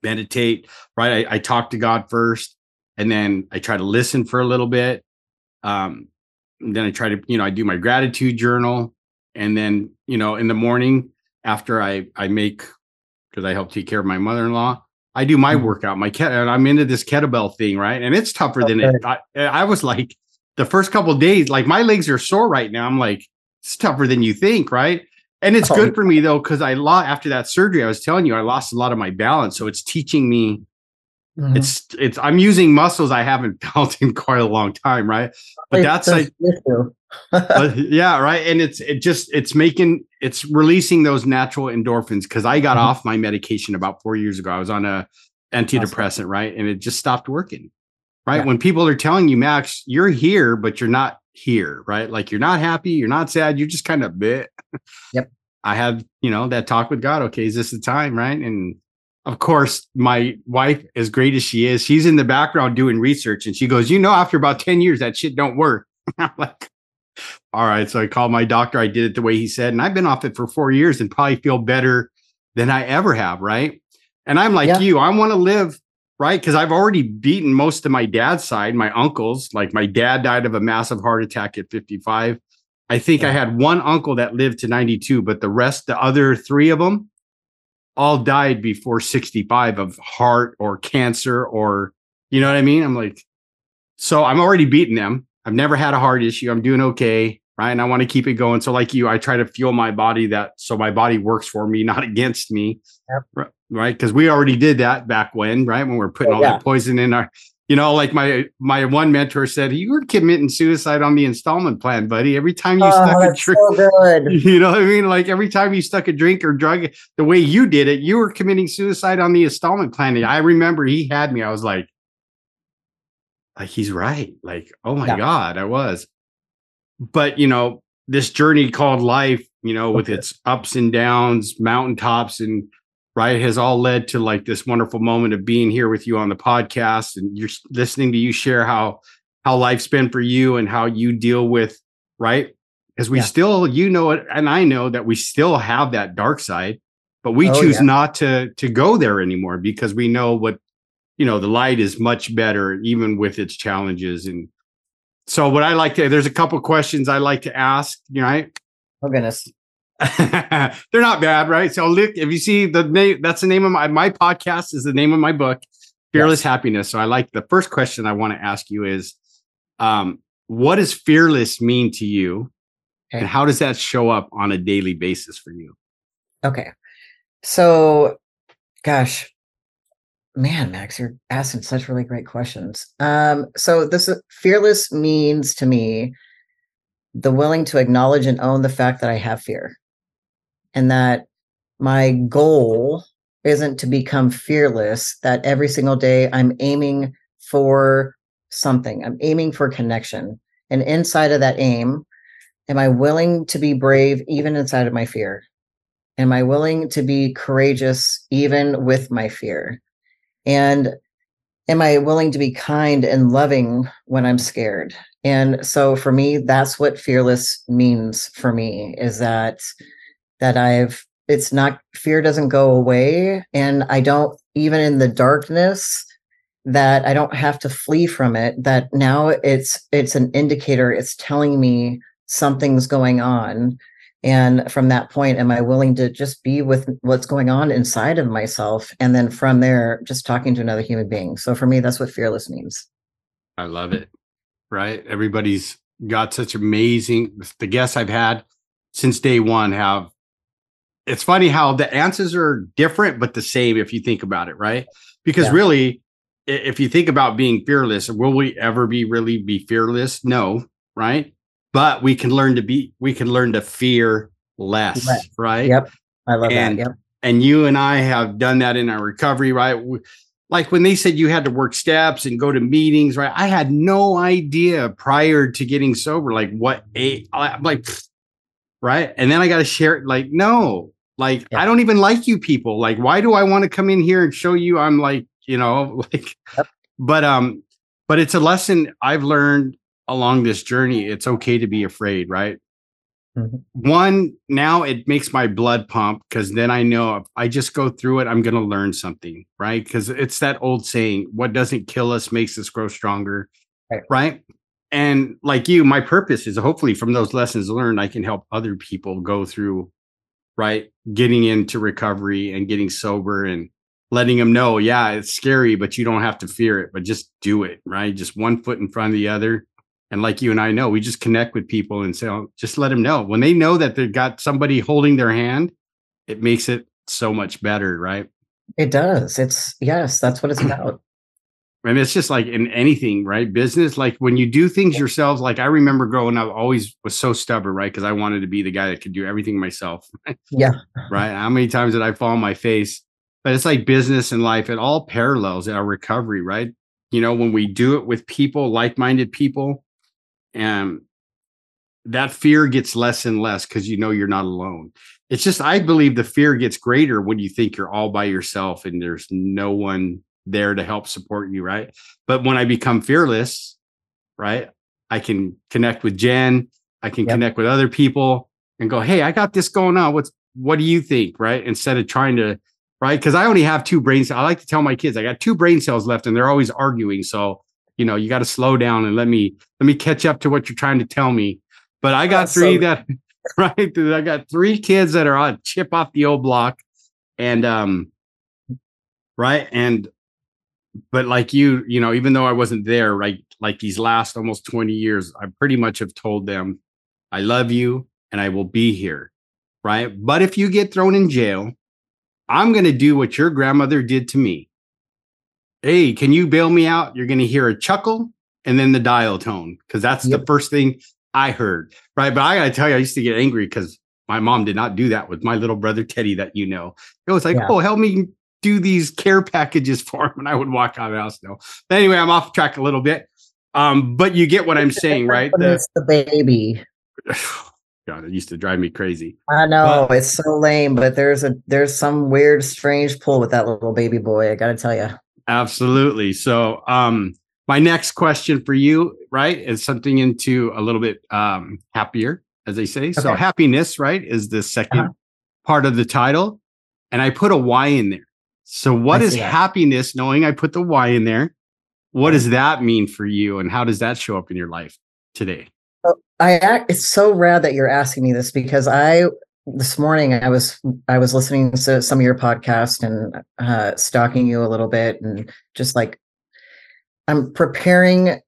meditate, right? I, I talk to God first, and then I try to listen for a little bit. Um, then I try to, you know, I do my gratitude journal, and then, you know, in the morning, after I I make because I help take care of my mother in law. I do my mm-hmm. workout, my ket, and I'm into this kettlebell thing, right? And it's tougher okay. than it. I, I, was like the first couple days, like my legs are sore right now. I'm like, it's tougher than you think, right? And it's oh. good for me though, because I lost after that surgery. I was telling you, I lost a lot of my balance, so it's teaching me. Mm-hmm. It's it's I'm using muscles I haven't felt in quite a long time, right? But that's like but, yeah, right. And it's it just it's making it's releasing those natural endorphins because I got mm-hmm. off my medication about four years ago. I was on a antidepressant, awesome. right? And it just stopped working. Right. Yeah. When people are telling you, Max, you're here, but you're not here, right? Like you're not happy, you're not sad, you're just kind of bit. Yep. I had, you know, that talk with God. Okay, is this the time? Right. And of course, my wife, as great as she is, she's in the background doing research and she goes, you know, after about 10 years, that shit don't work. I'm like, all right. So I called my doctor. I did it the way he said, and I've been off it for four years and probably feel better than I ever have. Right. And I'm like yeah. you, I want to live right because I've already beaten most of my dad's side, my uncles. Like my dad died of a massive heart attack at 55. I think yeah. I had one uncle that lived to 92, but the rest, the other three of them, all died before 65 of heart or cancer or, you know what I mean? I'm like, so I'm already beating them. I've never had a heart issue. I'm doing okay. Right. And I want to keep it going. So, like you, I try to fuel my body that so my body works for me, not against me. Yep. Right. Because we already did that back when, right? When we are putting oh, all yeah. that poison in our, you know, like my my one mentor said, you were committing suicide on the installment plan, buddy. Every time you oh, stuck a drink, so you know what I mean? Like every time you stuck a drink or drug, the way you did it, you were committing suicide on the installment plan. I remember he had me. I was like, like he's right. Like, oh my yeah. God, I was. But you know, this journey called life, you know, with okay. its ups and downs, mountaintops, and right has all led to like this wonderful moment of being here with you on the podcast and you're listening to you share how how life's been for you and how you deal with right because we yeah. still you know it and i know that we still have that dark side but we oh, choose yeah. not to to go there anymore because we know what you know the light is much better even with its challenges. And so what i like to there's a couple questions i like to ask you know right oh goodness. They're not bad right? So look if you see the name that's the name of my my podcast is the name of my book fearless yes. happiness. So i like the first question i want to ask you is um what does fearless mean to you? Okay. and how does that show up on a daily basis for you? Okay. So gosh, man, Max, you're asking such really great questions. Um, so this fearless means to me the willing to acknowledge and own the fact that I have fear, and that my goal isn't to become fearless. That every single day I'm aiming for something. I'm aiming for connection, and inside of that aim, am I willing to be brave even inside of my fear? Am I willing to be courageous even with my fear? And am I willing to be kind and loving when I'm scared? And so for me, that's what fearless means for me is that that I've it's not fear doesn't go away. And I don't even in the darkness that I don't have to flee from it that now it's it's an indicator. It's telling me something's going on and from that point am i willing to just be with what's going on inside of myself? And then from there just talking to another human being. So for me that's what fearless means. I love it. Right? Everybody's got such amazing the guests i've had since day one have it's funny how the answers are different but the same if you think about it right? Because yeah. really if you think about being fearless will we ever be really be fearless? No right but we can learn to be we can learn to fear less, right? right? Yep. I love and, that. Yep. And you and I have done that in our recovery, right? Like when they said you had to work steps and go to meetings, right? I had no idea prior to getting sober, like what a like, right? And then I got to share it, like, no, like I don't even like you people. Like, why do I want to come in here and show you I'm like, you know, like, yep. but um, but it's a lesson I've learned along this journey, it's okay to be afraid, right? Mm-hmm. One, now it makes my blood pump because then I know if I just go through it, I'm going to learn something, right? Because it's that old saying, what doesn't kill us makes us grow stronger, right. right? And like you, my purpose is hopefully from those lessons learned, I can help other people go through, right? Getting into recovery and getting sober and letting them know, yeah, it's scary, but you don't have to fear it, but just do it, right? Just one foot in front of the other and like you and I know, we just connect with people and say, oh, just let them know. When they know that they've got somebody holding their hand, it makes it so much better, right? It does. It's yes, that's what it's about. And it's just like in anything, right? Business, like when you do things yourselves, like I remember growing up, always was so stubborn, right? Because I wanted to be the guy that could do everything myself. yeah. Right. How many times did I fall on my face? But it's like business and life, it all parallels our recovery, right? You know, when we do it with people, like minded people, and that fear gets less and less because you know you're not alone. It's just I believe the fear gets greater when you think you're all by yourself and there's no one there to help support you, right? But when I become fearless, right, I can connect with Jenn, I can yep. connect with other people and go, "Hey, I got this going on. What's what do you think?" right? Instead of trying to right? Because I only have two brain cells. I like to tell my kids I got two brain cells left and they're always arguing. So you know you got to slow down and let me let me catch up to what you're trying to tell me. But i got three so- that right i got three kids that are on chip off the old block and um right and but like you you know even though i wasn't there right like these last almost 20 years i pretty much have told them i love you and i will be here right? But if you get thrown in jail i'm going to do what your grandmother did to me hey, can you bail me out? You're going to hear a chuckle and then the dial tone because that's yep. the first thing I heard. Right. But I got to tell you, I used to get angry because my mom did not do that with my little brother Teddy that you know. It was like, yeah. oh, help me do these care packages for him. And I would walk out of the house. No. But anyway, I'm off track a little bit. Um, but you get what I'm saying, right? The, it's the baby. God, it used to drive me crazy. I know but, it's so lame, but there's a there's some weird, strange pull with that little baby boy. I got to tell you. Absolutely. So, um, my next question for you, right, is something into a little bit um, happier, as they say. Okay. So, happiness, right, is the 2nd uh-huh. part of the title, and I put a Y in there. So, what is that. happiness? Knowing I put the Y in there, what does that mean for you, and how does that show up in your life today? I it's so rad that you're asking me this because I this morning I was I was listening to some of your podcast and uh, stalking you a little bit and just like I'm preparing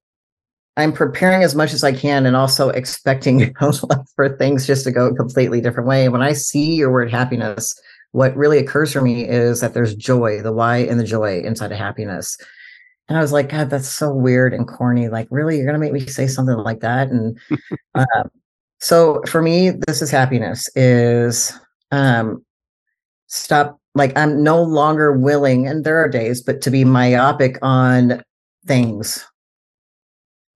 I'm preparing as much as I can and also expecting you know, for things just to go a completely different way. When I see your word happiness, what really occurs for me is that there's joy, the why and the joy inside of happiness. And I was like, God, that's so weird and corny. Like, really, you're gonna make me say something like that? And uh, so for me, this is happiness. Is um, stop. Like, I'm no longer willing, and there are days, but to be myopic on things.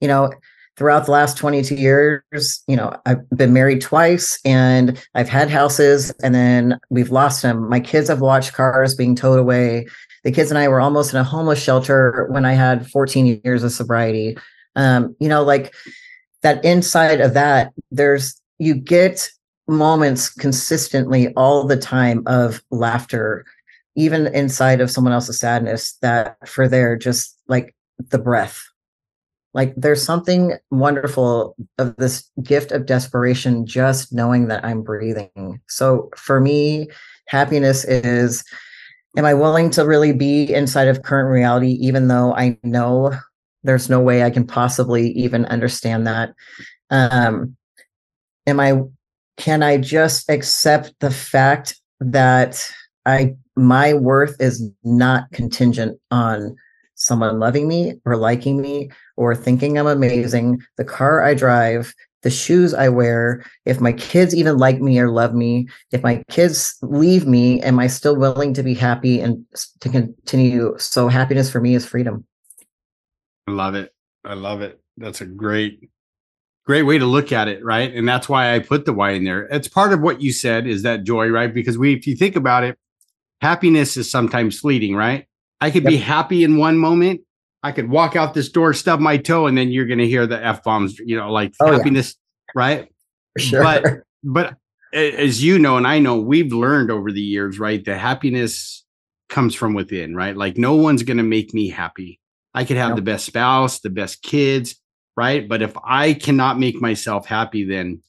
You know, throughout the last 22 years, you know, I've been married twice and I've had houses and then we've lost them. My kids have watched cars being towed away. The kids and I were almost in a homeless shelter when I had 14 years of sobriety. Um, you know, like that inside of that, there's you get moments consistently all the time of laughter, even inside of someone else's sadness, that for their just like the breath like there's something wonderful of this gift of desperation, just knowing that I'm breathing. So for me, happiness is am I willing to really be inside of current reality, even though I know there's no way I can possibly even understand that? Um, am I can I just accept the fact that I my worth is not contingent on someone loving me or liking me or thinking I'm amazing, the car I drive, the shoes I wear, if my kids even like me or love me, if my kids leave me, am I still willing to be happy and to continue? So happiness for me is freedom. I love it. I love it. That's a great, great way to look at it, right? And that's why I put the why in there. It's part of what you said is that joy, right? Because we, if you think about it, happiness is sometimes fleeting, right? I could yep. be happy in one moment. I could walk out this door, stub my toe, and then you're going to hear the f bombs. You know, like oh, happiness, yeah. right? For sure. But but as you know, and I know, we've learned over the years, right? The happiness comes from within, right? Like no one's going to make me happy. I could have nope. the best spouse, the best kids, right? But if I cannot make myself happy, then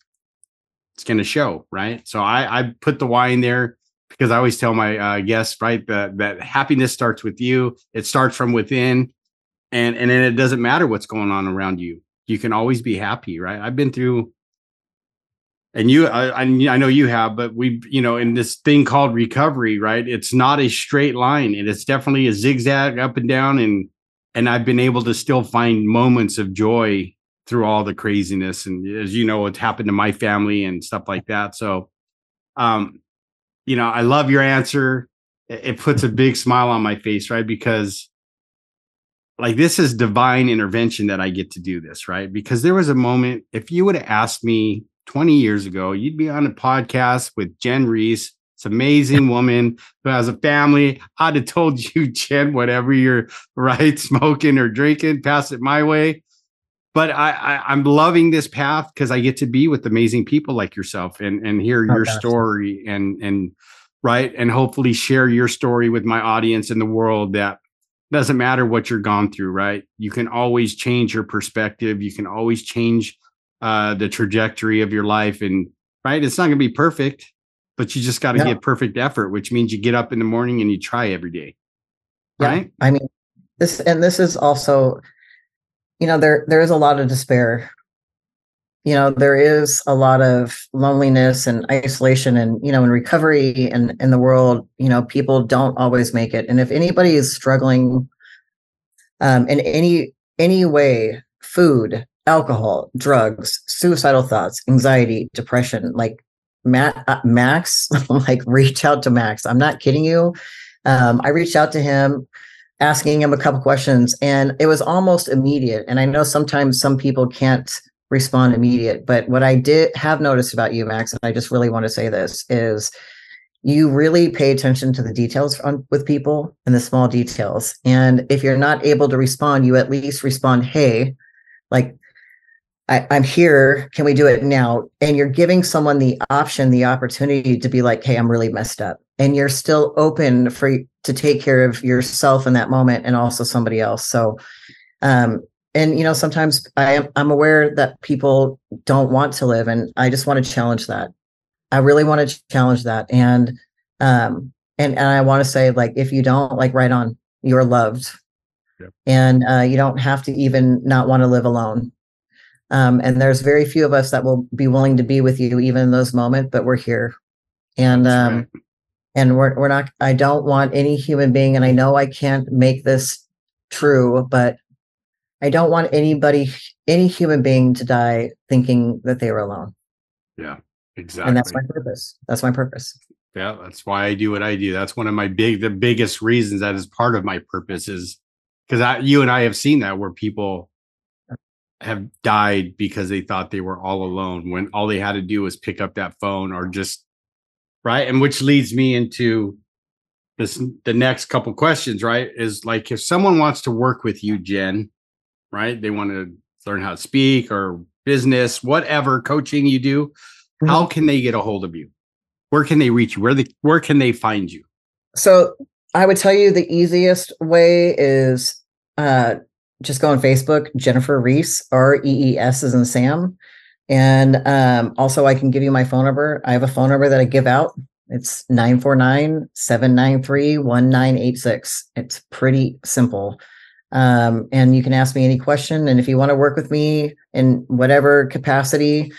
it's going to show, right? So I, I put the why in there because I always tell my uh, guests, right, that that happiness starts with you. It starts from within, and and then it doesn't matter what's going on around you. You can always be happy, right? I've been through, and you, I, I know you have, but we, you know, in this thing called recovery, right? It's not a straight line, and it's definitely a zigzag up and down, and and I've been able to still find moments of joy through all the craziness, and as you know, it's happened to my family and stuff like that. So, um, you know, I love your answer. It puts a big smile on my face, right? Because like this is divine intervention that I get to do this, right? Because there was a moment, if you would have asked me 20 years ago, you'd be on a podcast with Jenn Rees, this amazing woman who has a family. I'd have told you, Jenn, whatever you're right, smoking or drinking, pass it my way. But I, I am loving this path because I get to be with amazing people like yourself and and hear your story and and right and hopefully share your story with my audience in the world that doesn't matter what you're gone through, right? You can always change your perspective. You can always change uh, the trajectory of your life. And right, it's not going to be perfect, but you just got to no. give perfect effort, which means you get up in the morning and you try every day. Yeah. Right. I mean, this, and this is also, you know, there, there is a lot of despair you know there is a lot of loneliness and isolation and you know in recovery and in the world you know people don't always make it and if anybody is struggling um, in any any way food alcohol drugs suicidal thoughts anxiety depression like Matt, uh, max like reach out to max i'm not kidding you um, i reached out to him asking him a couple questions and it was almost immediate and i know sometimes some people can't respond immediate. But what I did have noticed about you, Max, and I just really want to say this is you really pay attention to the details on, with people and the small details. And if you're not able to respond, you at least respond, hey, like I, am here. Can we do it now? And you're giving someone the option, the opportunity to be like, hey, I'm really messed up. And you're still open for to take care of yourself in that moment and also somebody else. So um, and you know sometimes i am i'm aware that people don't want to live and i just want to challenge that i really want to challenge that and um and and i want to say like if you don't like right on you're loved yep. and uh, you don't have to even not want to live alone um and there's very few of us that will be willing to be with you even in those moments but we're here and um and we're we're not. I don't want any human being, and I know I can't make this true, but I don't want anybody, any human being, to die thinking that they were alone. Yeah, exactly. And that's my purpose. That's my purpose. Yeah, that's why I do what I do. That's one of my big, the biggest reasons that is part of my purpose is because I you and I have seen that where people have died because they thought they were all alone when all they had to do was pick up that phone or just right? And which leads me into this the next couple questions right? Is like if someone wants to work with you jenn right? They want to learn how to speak or business whatever coaching you do mm-hmm. how can they get a hold of you? Where can they reach you? Where the where can they find you? So i would tell you the easiest way is uh just go on Facebook, Jennifer Rees, R E E S is in Sam. And um, also, I can give you my phone number. I have a phone number that I give out. It's 949 793 1986. It's pretty simple. Um, and you can ask me any question. And if you want to work with me in whatever capacity,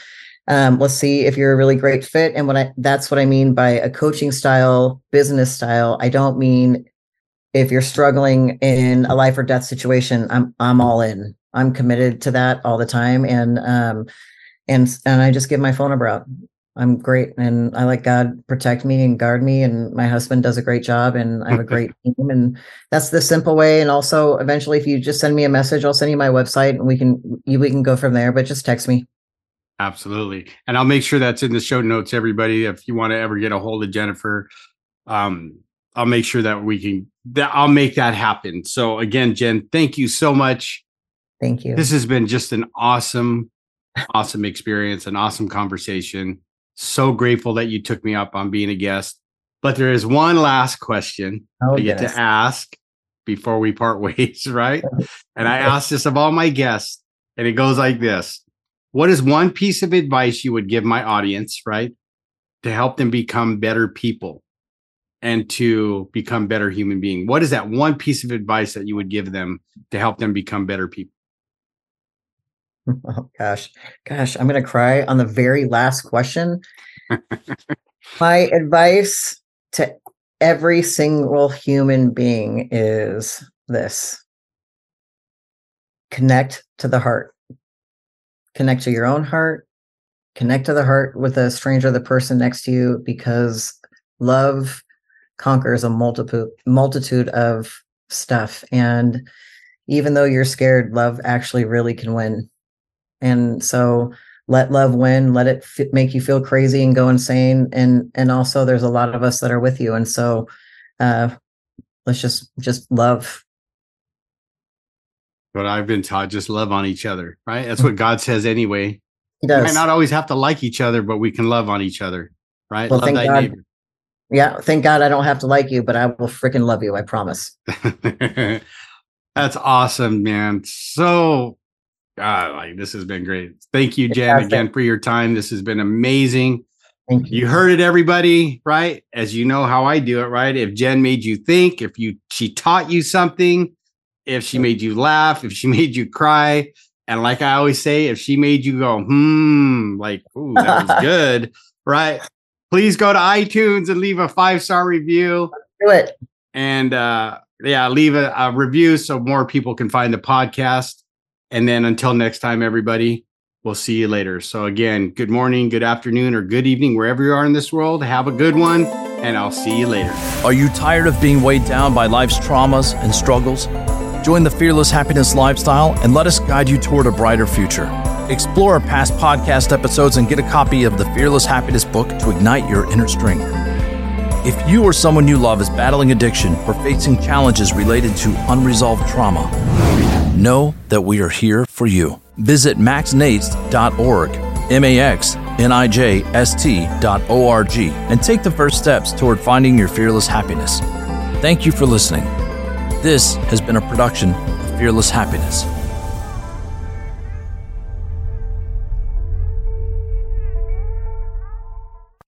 um, let's see if you're a really great fit. And what I that's what I mean by a coaching style, business style. I don't mean if you're struggling in a life or death situation, I'm I'm all in. I'm committed to that all the time, and um, and and I just give my phone number out. I'm great, and I let God protect me and guard me, and my husband does a great job, and I have a great team, and that's the simple way. And also, eventually, if you just send me a message, I'll send you my website, and we can we can go from there. But just text me. Absolutely, and I'll make sure that's in the show notes. Everybody, if you want to ever get a hold of Jennifer, um, I'll make sure that we can that I'll make that happen. So again, Jenn, thank you so much. Thank you. This has been just an awesome, awesome experience, an awesome conversation. So grateful that you took me up on being a guest. But there is one last question oh, I get yes. to ask before we part ways, right? Oh, and I ask this of all my guests, and it goes like this What is one piece of advice you would give my audience, right, to help them become better people? And to become better human being? What is that one piece of advice that you would give them to help them become better people? Oh gosh gosh i'm going to cry on the very last question. My advice to every single human being is this. Connect to the heart. Connect to your own heart. Connect to the heart with a stranger the person next to you because love conquers a multitude multitude of stuff. And even though you're scared love actually really can win. And so let love win let it f- make you feel crazy and go insane. And and also there's a lot of us that are with you. And so uh let's just just love. But i've been taught just love on each other right? That's what god says anyway. He does. we might not always have to like each other but we can love on each other right? Well, love thy God, neighbor yeah, thank God I don't have to like you, but I will freaking love you. I promise. That's awesome, man. So, God, like this has been great. Thank you, Jenn, again for your time. This has been amazing. Thank you. You heard it, everybody, right? As you know how I do it, right? If Jenn made you think, if you she taught you something, if she made you laugh, if she made you cry, and like I always say, if she made you go, hmm, like, ooh, that was good, right? Please go to iTunes and leave a five star review. Do it. And uh, yeah, leave a, a review so more people can find the podcast. And then until next time, everybody, we'll see you later. So, again, good morning, good afternoon, or good evening, wherever you are in this world. Have a good one, and I'll see you later. Are you tired of being weighed down by life's traumas and struggles? Join the Fearless Happiness lifestyle and let us guide you toward a brighter future. Explore past podcast episodes and get a copy of the Fearless Happiness book to ignite your inner strength. If you or someone you love is battling addiction or facing challenges related to unresolved trauma, know that we are here for you. Visit maxnijst.org, M A X N I J S T.org, and take the first steps toward finding your fearless happiness. Thank you for listening. This has been a production of Fearless Happiness.